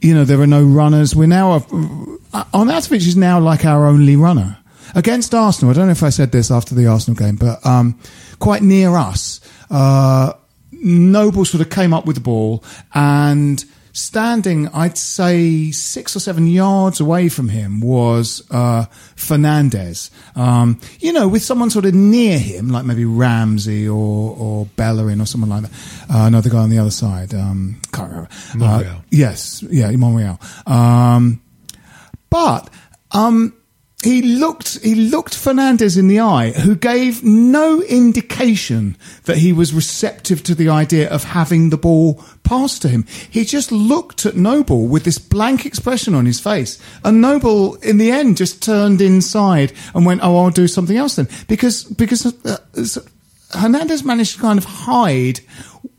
you know, there are no runners. We're now, uh, Arnautovic is now like our only runner. Against Arsenal, I don't know if I said this after the Arsenal game, but um, quite near us, uh, Noble sort of came up with the ball and standing, I'd say six or seven yards away from him was uh, Fernandes. Um, you know, with someone sort of near him, like maybe Ramsey or, or Bellerin or someone like that. Uh, another guy on the other side. Um, can't remember. Monreal. Uh, yes, yeah, Monreal. Um, but um, he looked he looked Fernandes in the eye, who gave no indication that he was receptive to the idea of having the ball passed to him. He just looked at Noble with this blank expression on his face, and Noble, in the end, just turned inside and went, "Oh, I'll do something else then," because because. Uh, Hernandez managed to kind of hide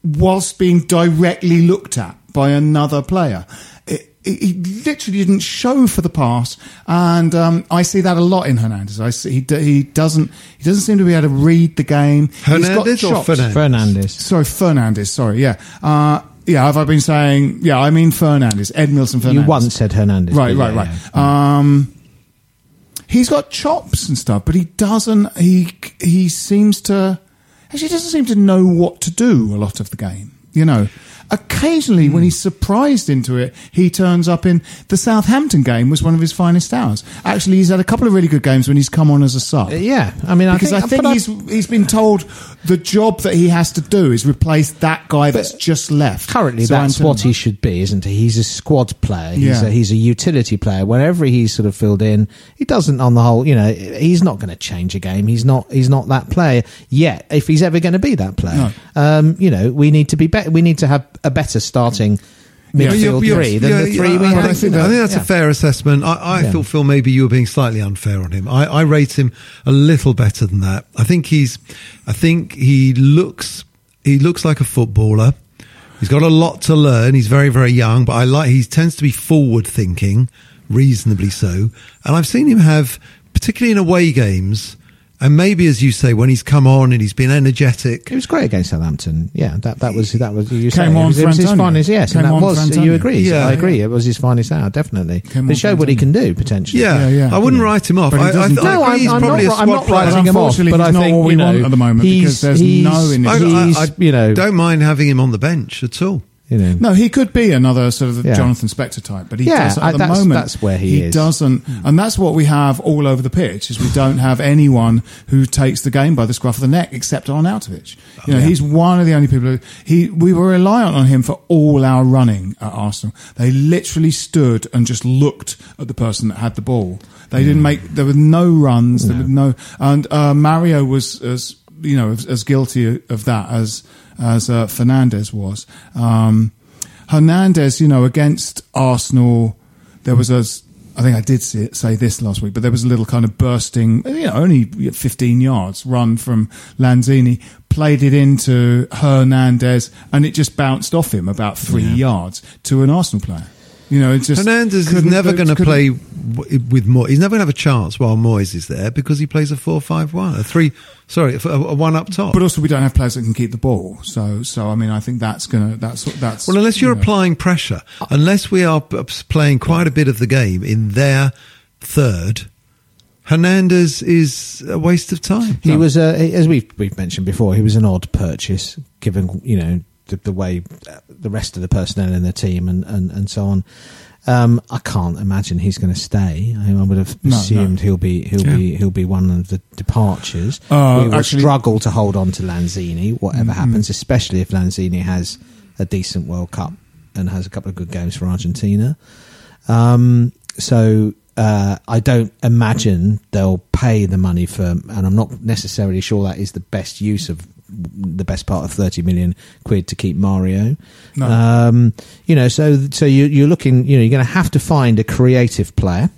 whilst being directly looked at by another player. It, it, he literally didn't show for the pass, and um, I see that a lot in Hernandez. I see he, d- he doesn't he doesn't seem to be able to read the game. Hernandez or. Fernandes? Fernandes. Sorry, Fernandes. Sorry, yeah, uh, yeah. Have I been saying? Yeah, I mean Fernandes, Ed Milson Fernandez. You once said Hernandez. Right, right, yeah, right. yeah. Um, he's got chops and stuff, but he doesn't. He he seems to actually doesn't seem to know what to do a lot of the game. You know, occasionally when he's surprised into it, he turns up in the Southampton game was one of his finest hours. Actually, he's had a couple of really good games when he's come on as a sub. Uh, yeah, I mean, I because think, I think he's he's been told the job that he has to do is replace that guy that's just left. currently So that's Anton- what he should be, isn't he? He's a squad player. He's Yeah. a he's a utility player. Wherever he's sort of filled in, he doesn't on the whole. You know, he's not going to change a game. He's not he's not that player yet. If he's ever going to be that player, um, you know, we need to be better. We need to have a better starting midfield You're- you're- three than the three we I, had. I think, I think that's a fair assessment. I, I thought, Phil, maybe you were being slightly unfair on him. I, I rate him a little better than that. I think he's, I think he looks, he looks like a footballer. He's got a lot to learn. He's very, very young, but I like, he tends to be forward thinking, reasonably so. And I've seen him have, particularly in away games, and maybe as you say, when he's come on and he's been energetic, It was great against Southampton. Yeah, that that was that was you Came saying. on it was, it was his finest. Yes, Came and that on was. You Antonio. agree? Yeah. I agree. It was his finest hour, definitely. Came But it showed what he can do potentially. yeah, Yeah, yeah. I wouldn't write him off. But he I, I, doesn't th- do I. No, agree I'm, he's I'm probably not, a I'm squad not player. writing him off, but I not think what we you know, want at the moment because there's no in his- I, I, I you know, don't mind having him on the bench at all. You know, No, he could be another sort of Yeah. Jonathan Spector type, but he Yeah, doesn't I- at uh, the that's- moment. that's where he is. doesn't, hmm. and that's what we have all over the pitch. Is we don't have anyone who takes the game by the scruff of the neck except Arnautovic. You know, he's one of the only people. Who, he we were reliant on him for all our running at Arsenal. They literally stood and just looked at the person that had the ball. They didn't hmm. make. There were no runs. There were no, and uh, Mario was as you know as, guilty of that as as uh, Fernandes was. Um, Hernandez, you know, against Arsenal, there was a. I think I did see it, say this last week, but there was a little kind of bursting, you know, only 15 yards run from Lanzini, played it into Hernandez, and it just bounced off him about three yards to an Arsenal player. You know, it's just Hernandez is never going to play with Moyes. He's never going to have a chance while Moyes is there because he plays a four-five-one, a three. Sorry, a, a one up top. But also, we don't have players that can keep the ball. So, so I mean, I think that's gonna that's that's well, unless you're you know. applying pressure, unless we are playing quite a bit of the game in their third, Hernandez is a waste of time. he was uh, as we've we've mentioned before. He was an odd purchase, given you know the, the way uh, the rest of the personnel in the team and and, and so on. Um, I can't imagine he's going to stay. I, I would have No, assumed no. he'll be he'll be he'll be one of the departures. Uh, we will actually- struggle to hold on to Lanzini, whatever happens, especially if Lanzini has a decent World Cup and has a couple of good games for Argentina. Um, so uh, I don't imagine they'll pay the money for, and I'm not necessarily sure that is the best use of the best part of 30 million quid to keep Mario. No. Um, you know, so so you, you're looking, you know, you're going to have to find a creative player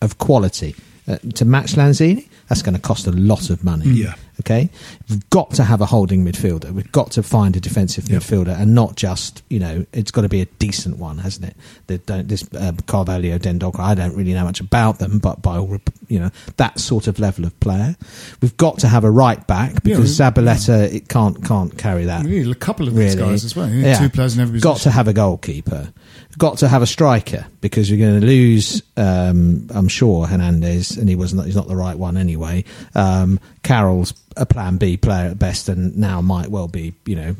of quality uh, to match Lanzini. That's going to cost a lot of money. Yeah. Okay. We've got to have a holding midfielder. We've got to find a defensive Yep. midfielder and not just, you know, it's got to be a decent one, hasn't it? They don't, this uh, Carvalho, Dendoncker, I don't really know much about them, but by all, you know, that sort of level of player. We've got to have a right back because we- Zabaleta it can't can't carry that. Really, a couple of these Really. guys as well. Yeah, Two players in every Got position. to have a goalkeeper. Got to have a striker because you're going to lose. Um, I'm sure Hernandez, and he was not. He's not the right one anyway. Um, Carroll's a Plan B player at best, and now might well be. You know,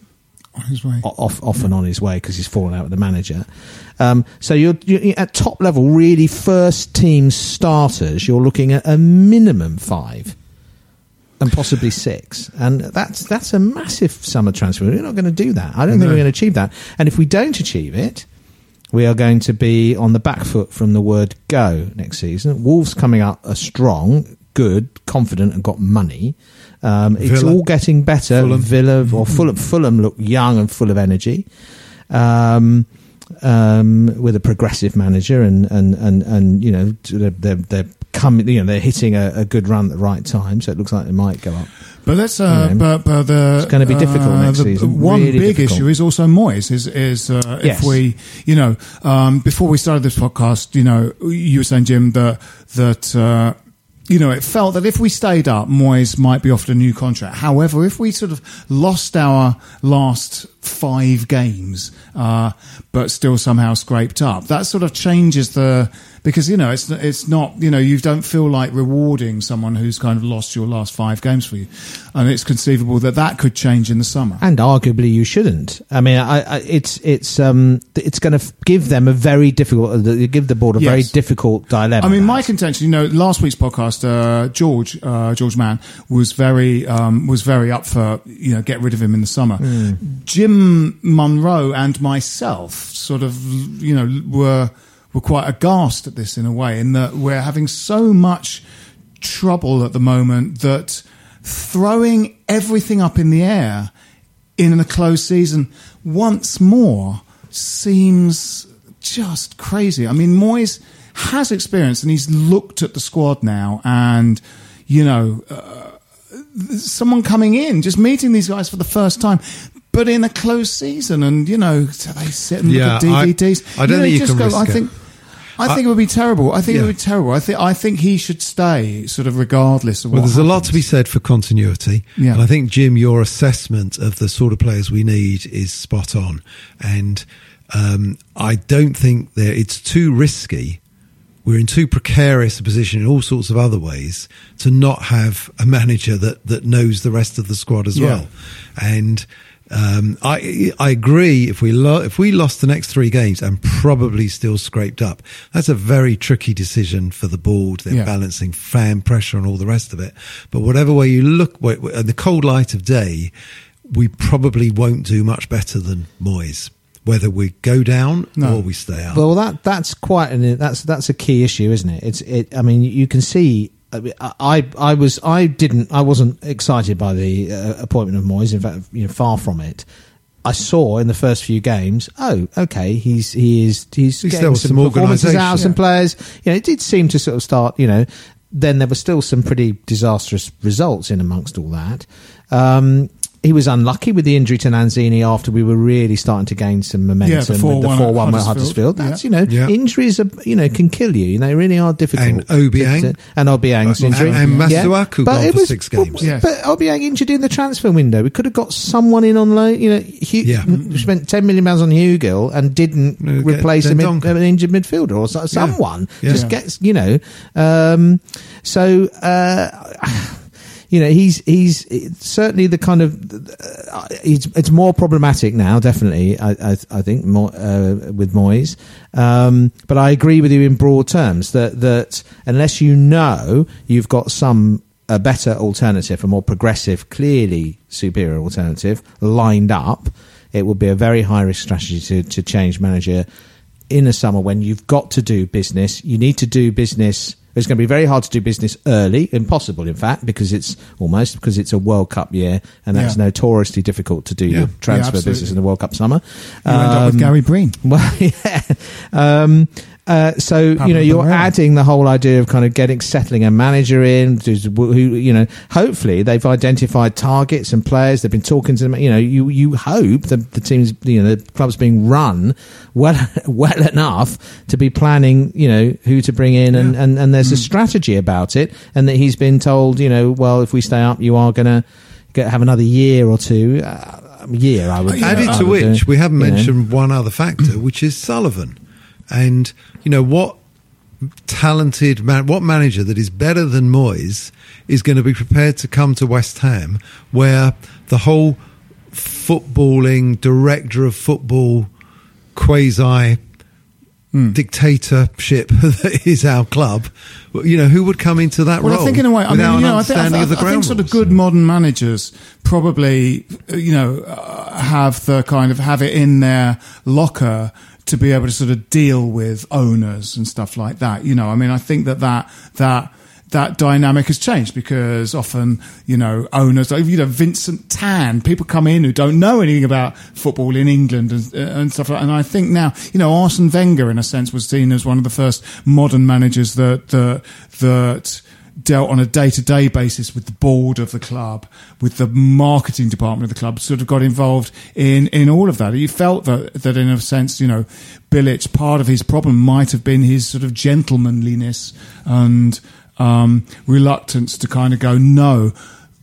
on his way. off off and on his way because he's fallen out with the manager. Um, so you're, you're at top level, really first team starters. You're looking at a minimum five. And possibly six, and that's that's a massive summer transfer. We're not going to do that. I don't think we're going to achieve that. And if we don't achieve it, we are going to be on the back foot from the word go next season. Wolves coming up are strong, good, confident, and got money. Um, it's all getting better. Fulham. Villa or Fulham, Fulham look young and full of energy. Um, um, with a progressive manager and, and, and, and you know they're, they're, coming you know they're hitting a, a good run at the right time so it looks like they might go up But that's uh, You know, but, but the it's gonna be difficult uh, next the season, One really big difficult. issue is also Moyes. Is is uh, Yes. if we, you know, um, before we started this podcast, you know, you were saying Jim that that. You know, it felt that if we stayed up, Moyes might be offered a new contract. However, if we sort of lost our last five games, uh, but still somehow scraped up, that sort of changes the because you know it's it's not you know you don't feel like rewarding someone who's kind of lost your last five games for you, and it's conceivable that that could change in the summer. and arguably you shouldn't. I mean I, I, it's it's um it's going to give them a very difficult uh, give the board a very difficult dilemma. I mean, my contention, you know, last week's podcast, uh, George, uh, George Mann was very, um, was very up for, you know, get rid of him in the summer. Jim Munro and myself sort of, you know, were, were quite aghast at this in a way in that we're having so much trouble at the moment that throwing everything up in the air in a closed season once more seems just crazy. I mean, Moyes has experience and he's looked at the squad now and, you know, uh, someone coming in, just meeting these guys for the first time. But in a closed season, and you know, so they sit and Yeah, look at DVDs. I don't know, think you just go, risk I think, I think it would be terrible. I think it would be terrible. I think I think he should stay, sort of regardless of Well, what. there's a lot to be said for continuity. Yeah. And I think, Jim, your assessment of the sort of players we need is spot on. And um, I don't think that it's too risky. We're in too precarious a position in all sorts of other ways to not have a manager that, that knows the rest of the squad as Yeah. well. And um, I I agree. If we lo- if we lost the next three games and probably still scraped up, that's a very tricky decision for the board. They're Yeah. balancing fan pressure and all the rest of it. But whatever way you look, w- w- in the cold light of day, we probably won't do much better than Moyes. Whether we go down No. or we stay up. Well, that that's quite an that's that's a key issue, isn't it? It's it. I mean, you can see. I I was I didn't I wasn't excited by the uh, appointment of Moyes. In fact, you know, far from it. I saw in the first few games. Oh, okay, he's he is he's He's getting still some, some performances out organisation. some players. You know, it did seem to sort of start. You know, then there were still some pretty disastrous results in amongst all that. Um, he was unlucky with the injury to Lanzini after we were really starting to gain some momentum. Yeah, the 4-1 the at four one at Huddersfield. Huddersfield. That's Yeah. you know Yeah. injuries are you know can kill you. You know, they really are difficult. And Obiang. and Obiang's And- injury and Masuaku But gone it for was- six games. Yes. But Obiang injured in the transfer window. We could have got someone in on loan. You know, Hugh, Yeah. spent ten million pounds on Hugill and didn't No, get replace him in, an injured midfielder or someone Yeah. just gets you know. Um, so. Uh, you know, he's he's certainly the kind of uh, it's, it's more problematic now. Definitely, I I, I think more uh, with Moyes. Um, but I agree with you in broad terms that that unless you know you've got some a better alternative, a more progressive, clearly superior alternative lined up, it would be a very high risk strategy to, to change manager in the summer when you've got to do business. You need to do business. It's going to be very hard to do business early, impossible, in fact, because it's almost because it's a World Cup year, and that's Yeah. notoriously difficult to do Yeah. your transfer absolutely. business in the World Cup summer. You end up with Um, Gary Breen. well, yeah. Um, uh, so you know you're Barrera. adding the whole idea of kind of getting settling a manager in who you know hopefully they've identified targets and players they've been talking to them you know you you hope that the teams you know the club's being run well well enough to be planning you know who to bring in and and, and there's a Mm. strategy about it and that he's been told you know well if we stay up you are going to have another year or two uh, year I would Added I to would do, which, we haven't you know. mentioned one other factor, which is Sullivan. And, you know, what talented man, what manager that is better than Moyes is going to be prepared to come to West Ham, where the whole footballing director of football quasi dictatorship that is our club, you know, who would come into that Well, role I think in a way, I mean, you know, I think, I, think, of the I think sort of good modern managers probably, you know, uh, have the kind of have it in their locker to be able to sort of deal with owners and stuff like that. You know, I mean, I think that that that that dynamic has changed because often, you know, owners, like, you know, Vincent Tan, people come in who don't know anything about football in England and, and stuff like that. And I think now, you know, Arsene Wenger, in a sense, was seen as one of the first modern managers that, that, that, dealt on a day-to-day basis with the board of the club, with the marketing department of the club, sort of got involved in, in all of that. He felt that, that in a sense, you know, Bilic, part of his problem might have been his sort of gentlemanliness and um, reluctance to kind of go, no,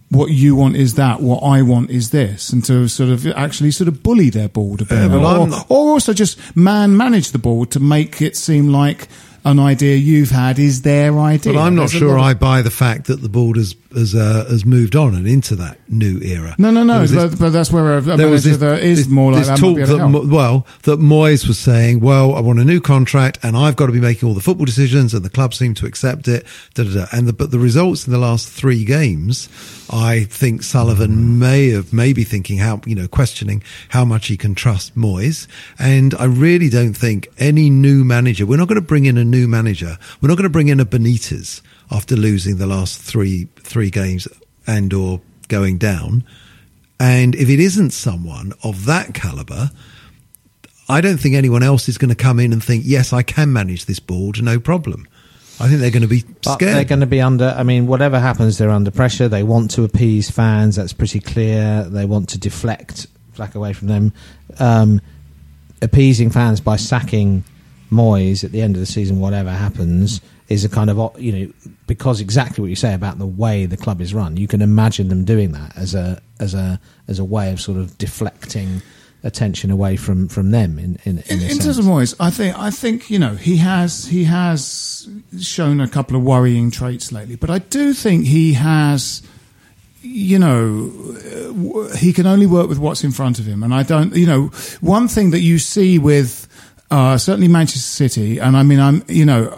what you want is that, what I want is this, and to sort of actually sort of bully their board a bit, Yeah, or, or also just man manage the board to make it seem like an idea you've had is their idea. But I'm not There's sure I buy the fact that the board has uh, has moved on and into that new era. No, no, no. this- But, that's where a, a there was this, that is this- more like that. talk be able to that. Well that Moyes was saying, well, I want a new contract and I've got to be making all the football decisions, and the club seemed to accept it. Da, da, da. And the, but the results in the last three games, I think Sullivan may have maybe thinking how you know questioning how much he can trust Moyes, and I really don't think any new manager. We're not going to bring in a new manager. We're not going to bring in a Benitez after losing the last three three games and or going down. And if it isn't someone of that caliber, I don't think anyone else is going to come in and think, yes, I can manage this board, no problem. I think they're going to be But scared. they're going to be under. I mean, whatever happens, they're under pressure. They want to appease fans. That's pretty clear. They want to deflect flack away from them. Um, appeasing fans by sacking Moyes at the end of the season, whatever happens, is a kind of you know because exactly what you say about the way the club is run. You can imagine them doing that as a as a as a way of sort of deflecting attention away from from them. In in, in, In, in sense. terms of Moyes, I think I think you know he has he has shown a couple of worrying traits lately, but I do think he has. You know, he can only work with what's in front of him, and I don't. You know, one thing that you see with uh, certainly Manchester City, and I mean, I'm you know,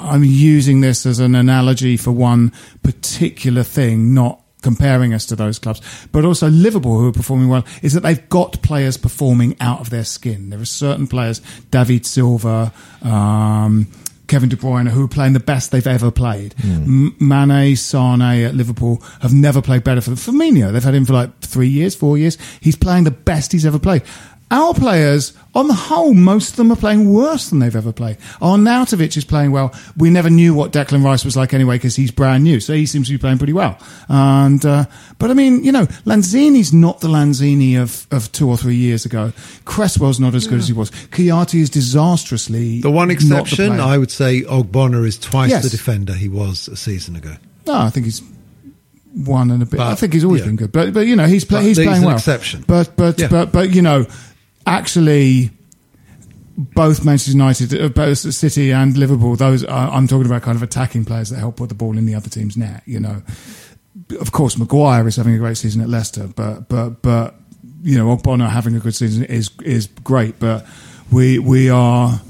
I'm using this as an analogy for one particular thing, not comparing us to those clubs, but also Liverpool who are performing well, is that they've got players performing out of their skin. There are certain players, David Silva, um, Kevin De Bruyne, who are playing the best they've ever played. M- Mane, Sane at Liverpool have never played better for them. Firmino, they've had him for like three years, four years. He's playing the best he's ever played. Our players, on the whole, most of them are playing worse than they've ever played. Arnautovic is playing well. We never knew what Declan Rice was like anyway because he's brand new, so he seems to be playing pretty well. And uh, but I mean, you know, Lanzini's not the Lanzini of, of two or three years ago. Cresswell's not as good as he was. Kouyaté is disastrously the one exception, player. I would say, Ogbonna is twice Yes. the defender he was a season ago. No, I think he's one and a bit. But, I think he's always yeah. been good, but but you know he's play, he's he's playing an well. exception. But but Yeah. but but you know, actually, both Manchester United, uh, both City and Liverpool. Those are, I'm talking about kind of attacking players that help put the ball in the other team's net. You know, of course, Maguire is having a great season at Leicester, but but but you know, Ogbonna having a good season is is great, but we we are.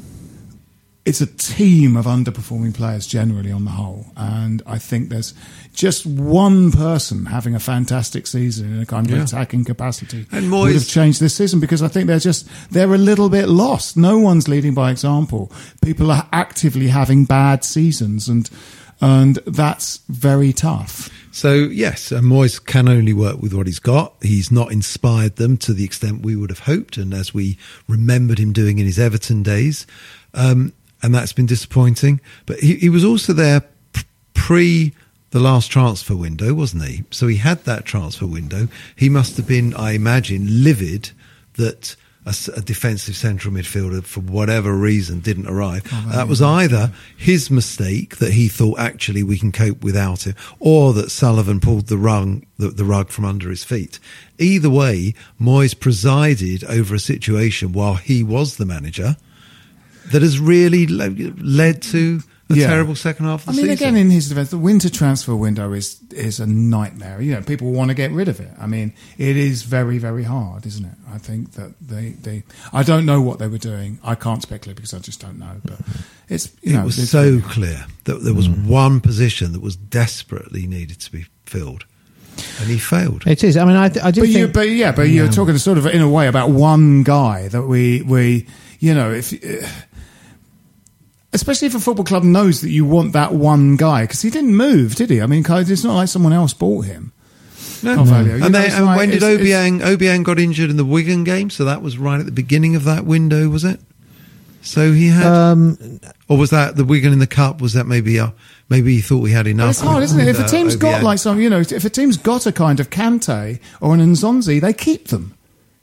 It's a team of underperforming players generally on the whole, and I think there's just one person having a fantastic season in a kind of Yeah. attacking capacity And would Moyes- have changed this season because I think they're just they're a little bit lost. No one's leading by example. People are actively having bad seasons, and and that's very tough. So yes, uh, Moyes can only work with what he's got. He's not inspired them to the extent we would have hoped, and as we remembered him doing in his Everton days, um, and that's been disappointing. But he, he was also there pre the last transfer window, wasn't he? So he had that transfer window. He must have been, I imagine, livid that. a defensive central midfielder, for whatever reason, didn't arrive. that was either his mistake that he thought actually we can cope without him, or that Sullivan pulled the rug the, the rug from under his feet. Either way, Moyes presided over a situation while he was the manager that has really led to a Yeah. terrible second half of the I mean, season. again, in his defence, the winter transfer window is is a nightmare. You know, people want to get rid of it. I mean, it is very, very hard, isn't it? I think that they, they I don't know what they were doing. I can't speculate because I just don't know. But it's you it was it's- so clear that there was one position that was desperately needed to be filled, and he failed. It is. I mean, I, I do But you, think. but yeah, but you're talking sort of in a way about one guy that we we you know if. Uh, Especially if a football club knows that you want that one guy, because he didn't move, did he? I mean, it's not like someone else bought him. No. Carvalho, you And, know, they, and like- when did it's- it's- Obiang Obiang got injured in the Wigan game? So that was right at the beginning of that window, was it? So he had, Um, or was that the Wigan in the cup? Was that maybe uh, maybe he thought we had enough? It's hard, isn't it? If a uh, team's got like some, you know, if a team's got a kind of Kante or an Nzonzi, they keep them.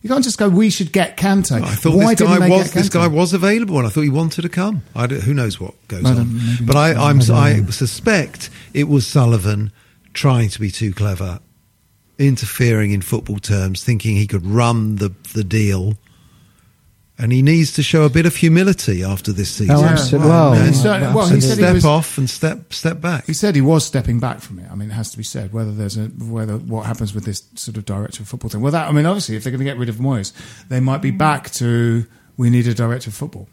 You can't just go, we should get Kante. I thought Why this guy was this guy was available, and I thought he wanted to come. I who knows what goes I on? But. I, I'm, I don't I know. suspect it was Sullivan trying to be too clever, interfering in football terms, thinking he could run the the deal. And he needs to show a bit of humility after this season. Oh, absolutely. Well, and, well, he said he step was- off and step step back. He said he was stepping back from it. I mean, it has to be said whether there's a whether what happens with this sort of director of football thing. Well, that I mean, obviously, if they're going to get rid of Moyes, they might be back to we need a director of football.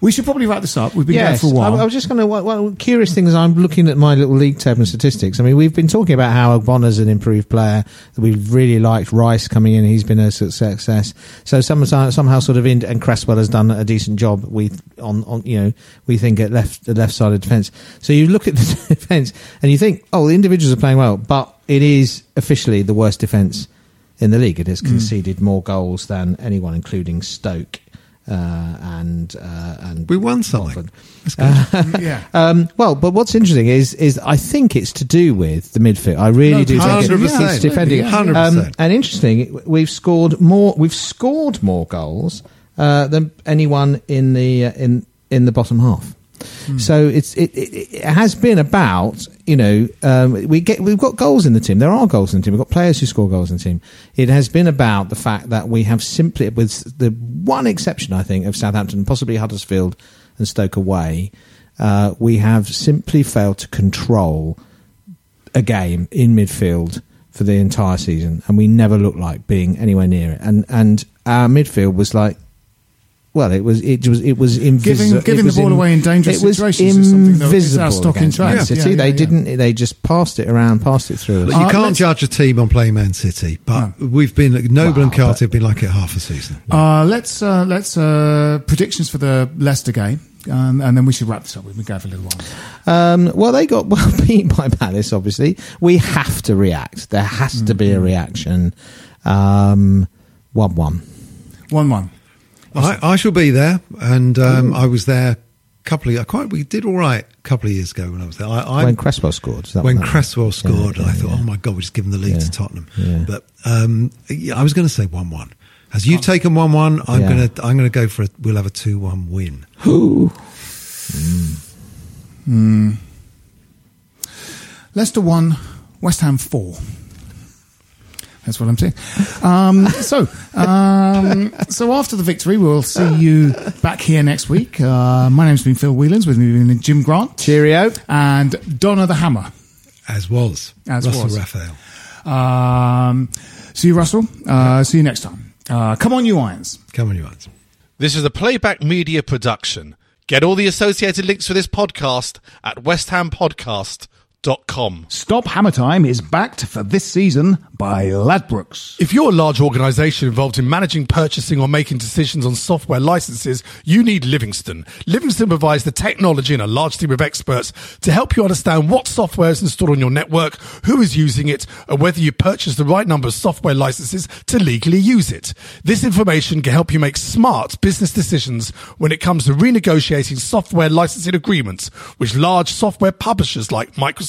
We should probably wrap this up. We've been Yes, going for a while. I, I was just going to. Well, curious thing is, I'm looking at my little league table and statistics. I mean, we've been talking about how Bonner's an improved player that we've really liked. Rice coming in, he's been a success. So some, somehow, sort of, in, and Cresswell has done a decent job. We on, on you know, we think at left the left side of defence. So you look at the defence and you think, oh, the individuals are playing well, but it is officially the worst defence in the league. It has hmm. conceded more goals than anyone, including Stoke. Uh, and uh, and We won something. Watford. yeah. Um, well, but what's interesting is is I think it's to do with the midfield. I really No, do think it- 100%. it's defending. Yeah, yeah. Um, 100%. and interesting, we've scored more. We've scored more goals uh, than anyone in the uh, in in the bottom half. So it's it, it, it has been about you know um, we get we've got goals in the team. There are goals in the team. We've got players who score goals in the team. It has been about the fact that we have simply, with the one exception, I think, of Southampton, possibly Huddersfield and Stoke away, uh, we have simply failed to control a game in midfield for the entire season, and we never looked like being anywhere near it. And and our midfield was like, well, it was it was it was invisible. Giving- giving the ball away in dangerous it was situations is something that is our invisible stock in against Man. City. Yeah, yeah, they yeah. didn't. They just passed it around, passed it through. us. Look, you Uh, can't let's- judge a team on playing Man City, but we've been Noble Wow, and Kouyaté but- have been like it half a season. Uh, let's uh, let's uh, predictions for the Leicester game, um, and then we should wrap this up. We've been going for a little while. Um, well, they got well beat by Palace. Obviously, we have to react. There has to be a reaction. Um, one-one. One-one. I, I shall be there, and um, I was there a couple of. I quite we did all right a couple of years ago when I was there. I, I, when Cresswell scored. that when what that- Cresswell scored, Yeah, I thought, yeah. oh my god, we just given the lead Yeah. to Tottenham. Yeah. But um, yeah, I was going to say one-one. As you've taken one-one, I'm Yeah. going to I'm going to go for a. We'll have a two-one win. Who Leicester one, West Ham four. That's what I'm saying. Um, so, um, so after the victory, we'll see you back here next week. Uh, my name's been Phil Whelans. With me, has been Jim Grant Cheerio. and Donna the Hammer. As was. As Russell was. Raphael. Um, see you, Russell. Uh, see you next time. Uh, come on, you irons. Come on, you irons. This is a playback media production. Get all the associated links for this podcast at westhampodcast.com. Stop Hammer Time is backed for this season by Ladbrokes. If you're a large organization involved in managing, purchasing, or making decisions on software licenses, you need Livingston. Livingston provides the technology and a large team of experts to help you understand what software is installed on your network, who is using it, and whether you purchase the right number of software licenses to legally use it. This information can help you make smart business decisions when it comes to renegotiating software licensing agreements with large software publishers like